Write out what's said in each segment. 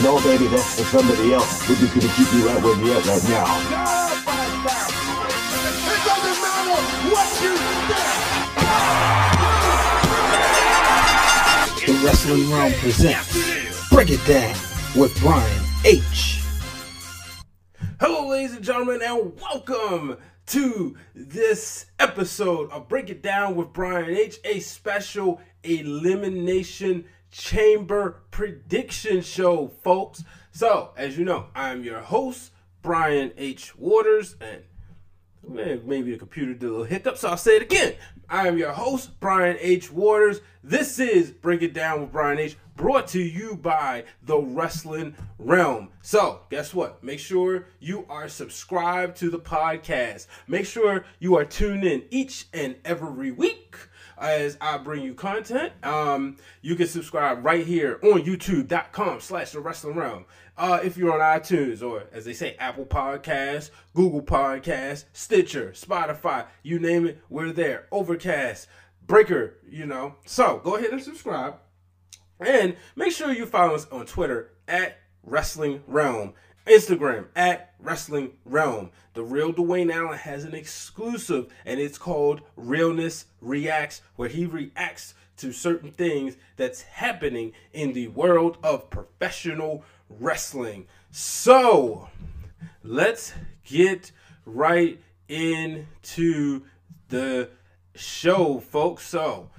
No, baby, that's for somebody else. We're just gonna keep you right where you're at right now. It doesn't matter what you think. The Wrestling Wrealm presents Break It Down with Brian H. Hello, ladies and gentlemen, and welcome to this episode of Break It Down with Brian H, a special elimination chamber prediction show, folks. So, as you know, I'm your host, Brian H. Waters, and maybe the computer did a little hiccup, so I'll say it again. I am your host, Brian H. Waters. This is Break It Down with Brian H. Brought to you by the Wrestling Wrealm. So, guess what? Make sure you are subscribed to the podcast. Make sure you are tuned in each and every week as I bring you content. Um, you can subscribe right here on youtube.com slash the wrestling wrealm. Uh, if you're on iTunes or as they say, Apple Podcasts, Google Podcasts, Stitcher, Spotify, you name it, we're there. Overcast, Breaker, you know. So go ahead and subscribe. And make sure you follow us on Twitter at Wrestling Wrealm, Instagram at Wrestling Wrealm. The real Dwayne Allen has an exclusive, and it's called Realness Reacts, where he reacts to certain things that's happening in the world of professional wrestling. So let's get right into the show, folks. So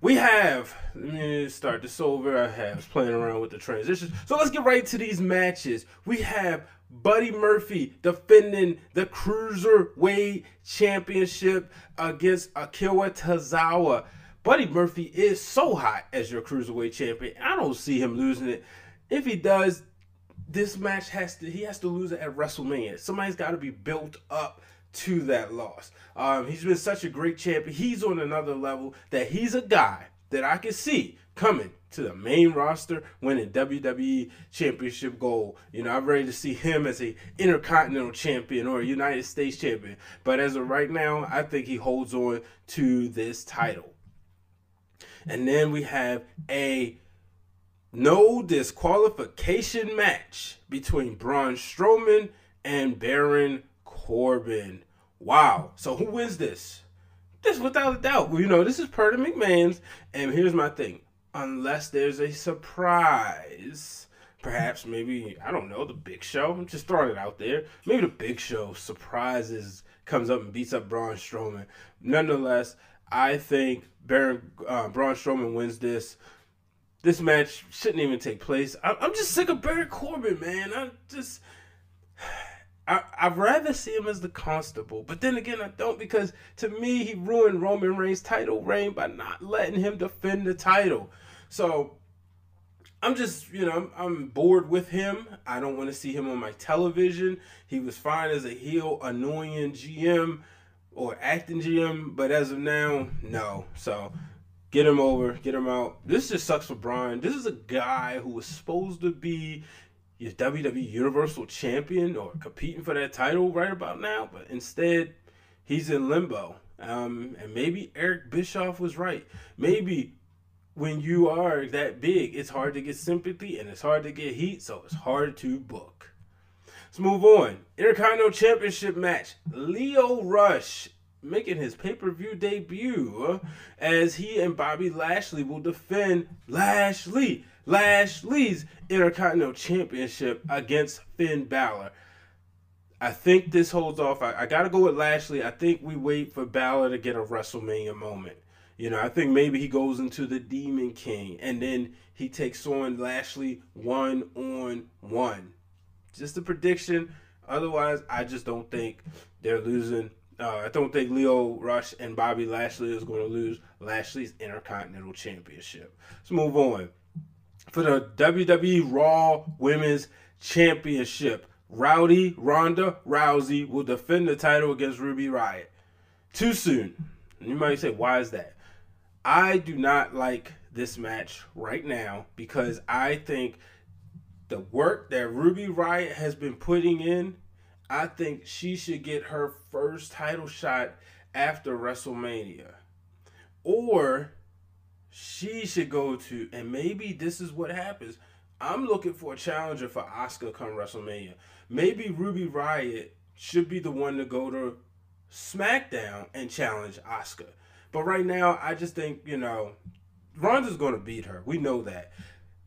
we have let me start this over. I have playing around with the transitions. So let's get right to these matches. We have Buddy Murphy defending the Cruiserweight Championship against Akira Tozawa. Buddy Murphy is so hot as your Cruiserweight champion. I don't see him losing it. If he does, this match has to he has to lose it at WrestleMania. Somebody's got to be built up to that loss. Um, he's been such a great champion. He's on another level that he's a guy that I can see coming to the main roster winning WWE championship gold. You know, I'm ready to see him as a intercontinental champion or a United States champion. But as of right now, I think he holds on to this title. And then we have a no disqualification match between Braun Strowman and Baron Corbin. Wow. So who wins this? This without a doubt. You know, this is Perta McMahon's. And here's my thing. Unless there's a surprise, perhaps maybe, I don't know, the big show. I'm just throwing it out there. Maybe the big show surprises comes up and beats up Braun Strowman. Nonetheless, I think Baron uh, Braun Strowman wins this. This match shouldn't even take place. I, I'm just sick of Baron Corbin, man. I just I, I'd rather see him as the constable, but then again, I don't because to me, he ruined Roman Reigns' title reign by not letting him defend the title. So I'm just, you know, I'm, I'm bored with him. I don't want to see him on my television. He was fine as a heel, annoying GM or acting GM, but as of now, no. So get him over, get him out. This just sucks for Braun. This is a guy who was supposed to be your WWE Universal Champion or competing for that title right about now, but instead he's in limbo. Um, and maybe Eric Bischoff was right. Maybe when you are that big, it's hard to get sympathy and it's hard to get heat, so it's hard to book. Let's move on. Intercontinental Championship match. Lio Rush making his pay-per-view debut as he and Bobby Lashley will defend Lashley Lashley's Intercontinental Championship against Finn Balor. I think this holds off. I, I got to go with Lashley. I think we wait for Balor to get a WrestleMania moment. You know, I think maybe he goes into the Demon King and then he takes on Lashley one on one. Just a prediction. Otherwise, I just don't think they're losing. Uh, I don't think Lio Rush and Bobby Lashley is going to lose Lashley's Intercontinental Championship. Let's move on for the WWE Raw Women's Championship. Rowdy Ronda Rousey will defend the title against Ruby Riott. Too soon. You might say, why is that? I do not like this match right now because I think the work that Ruby Riott has been putting in, I think she should get her first title shot after WrestleMania. Or she should go to, and maybe this is what happens. I'm looking for a challenger for Asuka come WrestleMania. Maybe Ruby Riott should be the one to go to SmackDown and challenge Asuka. But right now, I just think, you know, Ronda's going to beat her. We know that.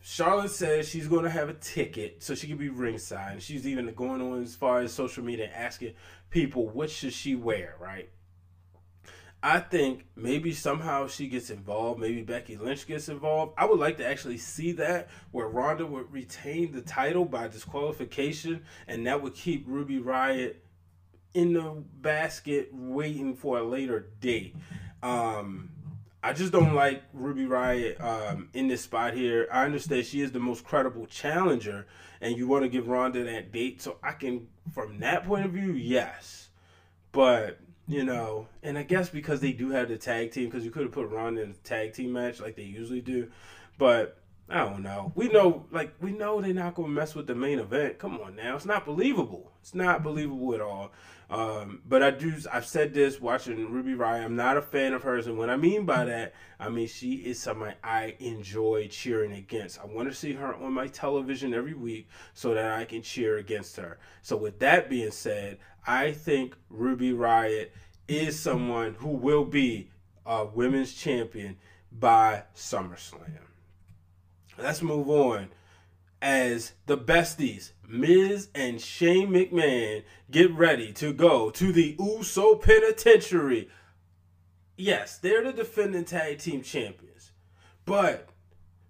Charlotte says she's going to have a ticket so she can be ringside. She's even going on as far as social media asking people what should she wear, right? I think maybe somehow she gets involved. Maybe Becky Lynch gets involved. I would like to actually see that where Ronda would retain the title by disqualification, and that would keep Ruby Riott in the basket waiting for a later date. Um, I just don't like Ruby Riott um, in this spot here. I understand she is the most credible challenger, and you want to give Ronda that date. So I can, from that point of view, yes. But you know, and I guess because they do have the tag team, because you could have put Ronda in a tag team match like they usually do, but I don't know. We know, like, we know they're not going to mess with the main event. Come on now, it's not believable. It's not believable at all. Um, but I do. I've said this watching Ruby Riott. I'm not a fan of hers, and what I mean by that, I mean she is somebody I enjoy cheering against. I want to see her on my television every week so that I can cheer against her. So with that being said, I think Ruby Riott is someone who will be a women's champion by SummerSlam. Let's move on. As the besties, Miz and Shane McMahon, get ready to go to the Uso Penitentiary. Yes, they're the defending tag team champions, but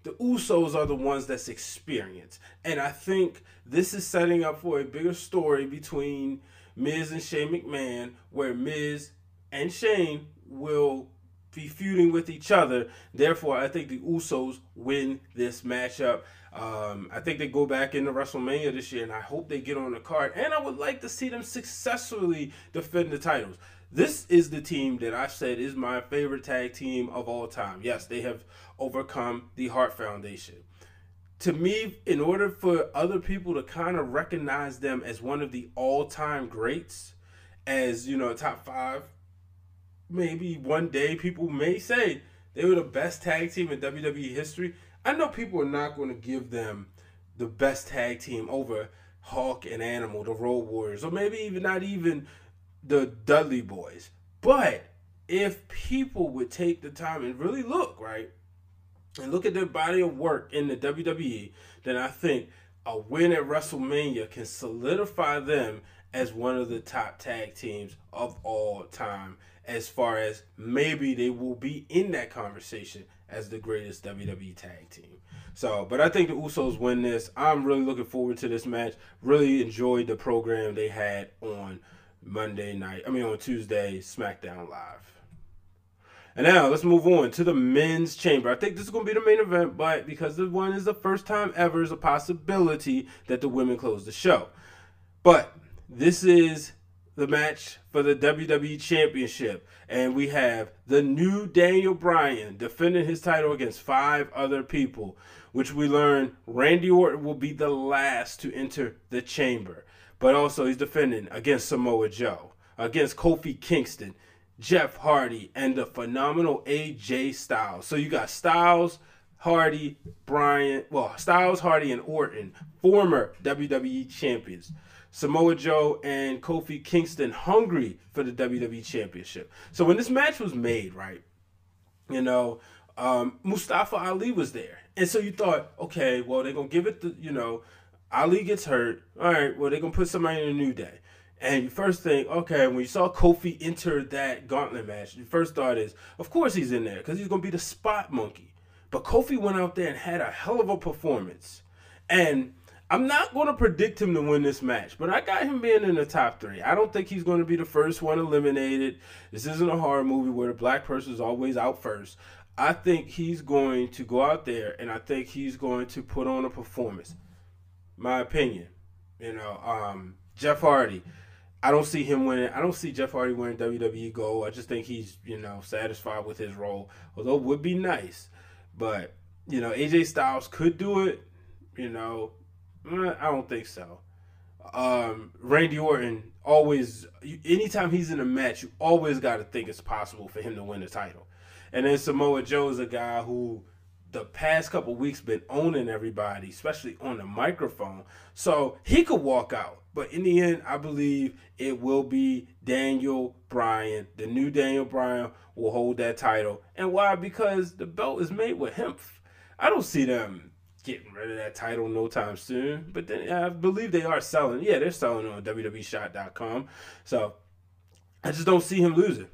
the Usos are the ones that's experienced. And I think this is setting up for a bigger story between Miz and Shane McMahon, where Miz and Shane will be feuding with each other. Therefore, I think the Usos win this matchup. Um, I think they go back into WrestleMania this year, and I hope they get on the card. And I would like to see them successfully defend the titles. This is the team that I've said is my favorite tag team of all time. Yes, they have overcome the Hart Foundation to me, in order for other people to kind of recognize them as one of the all time greats, as you know, top five, maybe one day people may say they were the best tag team in WWE history. I know people are not going to give them the best tag team over Hawk and Animal, the Road Warriors, or maybe even not even the Dudley Boyz. But if people would take the time and really look, right? and look at their body of work in the WWE, then I think a win at WrestleMania can solidify them as one of the top tag teams of all time. As far as maybe they will be in that conversation as the greatest WWE tag team. So, but I think the Usos win this. I'm really looking forward to this match. Really enjoyed the program they had on Monday night. I mean, on Tuesday, SmackDown Live. And now let's move on to the men's chamber. I think this is going to be the main event, but because this one is the first time ever, is a possibility that the women close the show. But this is the match for the WWE Championship, and we have the new Daniel Bryan defending his title against five other people, which we learn Randy Orton will be the last to enter the chamber. But also, he's defending against Samoa Joe, against Kofi Kingston, Jeff Hardy, and the phenomenal AJ Styles. So you got Styles, Hardy, Bryan, well, Styles, Hardy, and Orton, former WWE champions. Samoa Joe and Kofi Kingston hungry for the WWE Championship. So when this match was made, right, you know, um, Mustafa Ali was there. And so you thought, okay, well, they're going to give it the, you know, Ali gets hurt. All right, well, they're going to put somebody in a new day. And you first think, okay, when you saw Kofi enter that gauntlet match, your first thought is, of course he's in there because he's going to be the spot monkey. But Kofi went out there and had a hell of a performance. And I'm not going to predict him to win this match, but I got him being in the top three. I don't think he's going to be the first one eliminated. This isn't a horror movie where the black person is always out first. I think he's going to go out there and I think he's going to put on a performance. My opinion. You know, um, Jeff Hardy I don't see him winning. I don't see Jeff Hardy winning WWE Gold. I just think he's you know satisfied with his role. Although it would be nice, but you know AJ Styles could do it. You know, I don't think so. Um, Randy Orton always, anytime he's in a match, you always got to think it's possible for him to win the title. And then Samoa Joe is a guy who the past couple weeks been owning everybody, especially on the microphone. So he could walk out. But in the end, I believe it will be Daniel Bryan. The new Daniel Bryan will hold that title. And why? Because the belt is made with hemp. I don't see them getting rid of that title no time soon. But then I believe they are selling. Yeah, they're selling on WWEshop.com. So I just don't see him losing.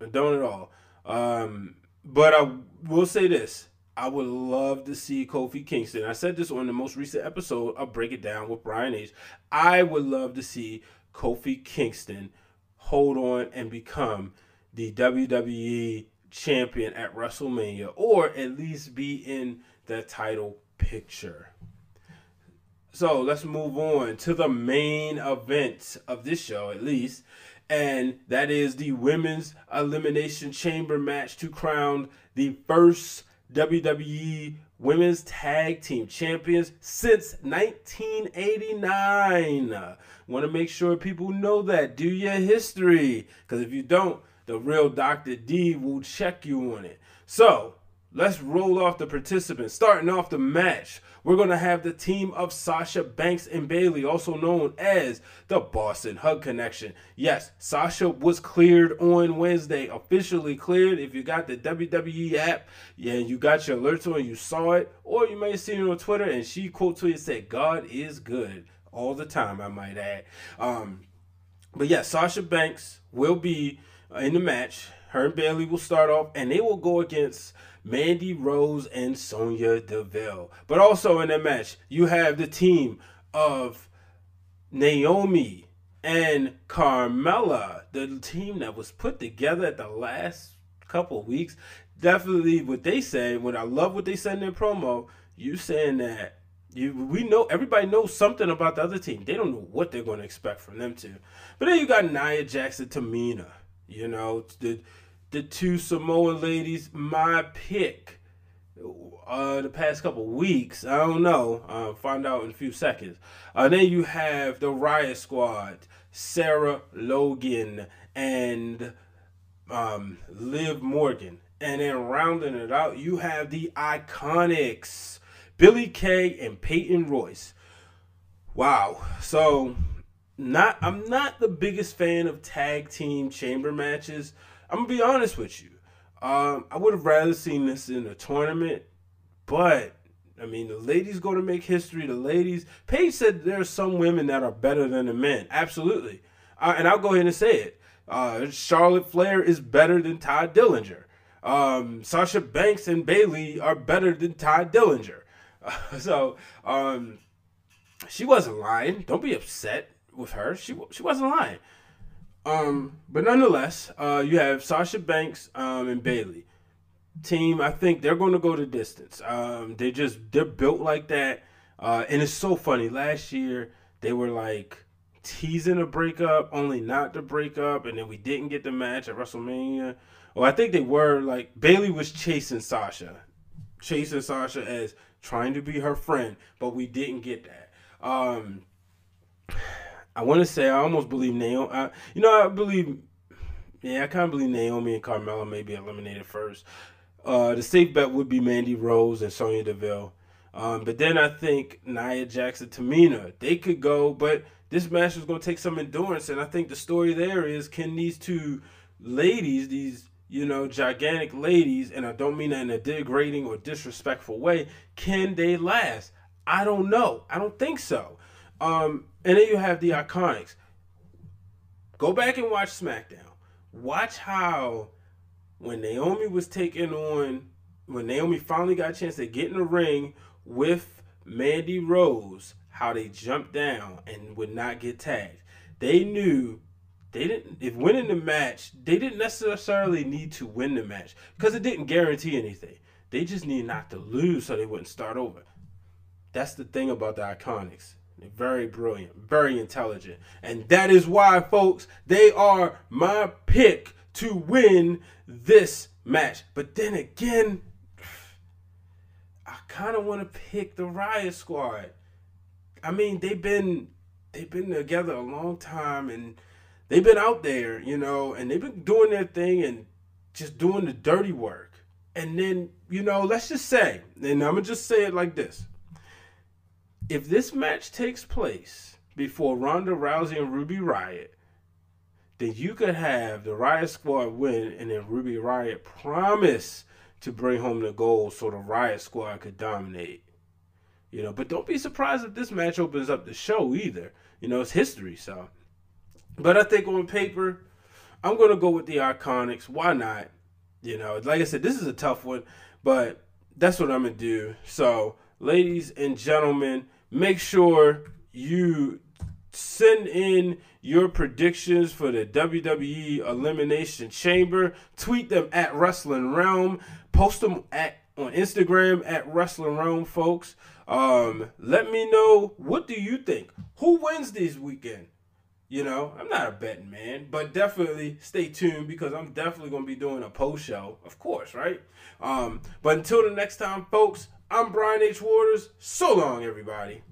I don't at all. Um, but I will say this. I would love to see Kofi Kingston. I said this on the most recent episode. I'll break it down with Brian H. I would love to see Kofi Kingston hold on and become the WWE champion at WrestleMania, or at least be in the title picture. So let's move on to the main event of this show, at least, and that is the women's elimination chamber match to crown the first WWE Women's Tag Team Champions since 1989. Want to make sure people know that. Do your history. Because if you don't, the real Dr. D will check you on it. So, let's roll off the participants. Starting off the match we're going to have the team of Sasha Banks and Bayley, also known as the Boss 'n' Hug Connection. Yes, Sasha was cleared on Wednesday, officially cleared. If you got the WWE app, yeah, you got your alerts on, you saw it, or you may have seen it on Twitter, and she quote tweeted said, "God is good." All the time, I might add. Um, but yeah, Sasha Banks will be in the match. Her and Bayley will start off, and they will go against Mandy Rose and Sonya Deville. But also in that match, you have the team of Naomi and Carmella, the team that was put together at the last couple weeks. Definitely what they say, what I love what they said in their promo, you saying that you we know everybody knows something about the other team. They don't know what they're going to expect from them to. But then you got Nia Jax, Tamina, you know, the the two Samoan ladies, my pick. Uh, the past couple weeks, I don't know. Uh, find out in a few seconds. Uh, then you have the Riott Squad, Sarah Logan and um, Liv Morgan, and then rounding it out, you have the Iconics, Billie Kay and Peyton Royce. Wow. So, not I'm not the biggest fan of tag team chamber matches. I'm gonna be honest with you. Um, I would have rather seen this in a tournament, but I mean, the ladies go to make history. The ladies, Paige said there are some women that are better than the men. Absolutely, uh, and I'll go ahead and say it. Uh, Charlotte Flair is better than Todd Dillinger. Um, Sasha Banks and Bayley are better than Todd Dillinger. Uh, so um, she wasn't lying. Don't be upset with her. She she wasn't lying. Um, but nonetheless, uh, you have Sasha Banks um, and Bayley. Team, I think they're going to go the distance. Um, they just they're built like that, uh, and it's so funny. Last year they were like teasing a breakup, only not to break up, and then we didn't get the match at WrestleMania. Well, I think they were like Bayley was chasing Sasha, chasing Sasha as trying to be her friend, but we didn't get that. Um, I want to say I almost believe Naomi. I, you know, I believe. Yeah, I kind of believe Naomi and Carmella may be eliminated first. Uh, the safe bet would be Mandy Rose and Sonya Deville. Um, but then I think Nia Jax, Tamina, they could go. But this match is going to take some endurance, and I think the story there is can these two ladies, these you know gigantic ladies, and I don't mean that in a degrading or disrespectful way, can they last? I don't know. I don't think so. Um, and then you have the iconics. Go back and watch SmackDown. Watch how when Naomi was taking on when Naomi finally got a chance to get in the ring with Mandy Rose, how they jumped down and would not get tagged. They knew they didn't if winning the match, they didn't necessarily need to win the match because it didn't guarantee anything. They just needed not to lose so they wouldn't start over. That's the thing about the iconics. Very brilliant, very intelligent. And that is why, folks, they are my pick to win this match. But then again, I kind of want to pick the Riott Squad. I mean, they've been they've been together a long time and they've been out there, you know, and they've been doing their thing and just doing the dirty work. And then, you know, let's just say, and I'm going to just say it like this. If this match takes place before Ronda Rousey and Ruby Riott, then you could have the Riott Squad win and then Ruby Riott promise to bring home the gold so the Riott Squad could dominate. You know, but don't be surprised if this match opens up the show either. You know, it's history, so. But I think on paper, I'm gonna go with the Iconics. Why not? You know, like I said, this is a tough one, but that's what I'm gonna do. So, ladies and gentlemen, make sure you send in your predictions for the WWE Elimination Chamber. Tweet them at Wrestling Wrealm. Post them at on Instagram at Wrestling Wrealm, folks. Um, let me know what do you think. Who wins this weekend? You know, I'm not a betting man, but definitely stay tuned because I'm definitely gonna be doing a post show, of course, right? Um, but until the next time, folks, I'm Brian H. Waters. So long, everybody.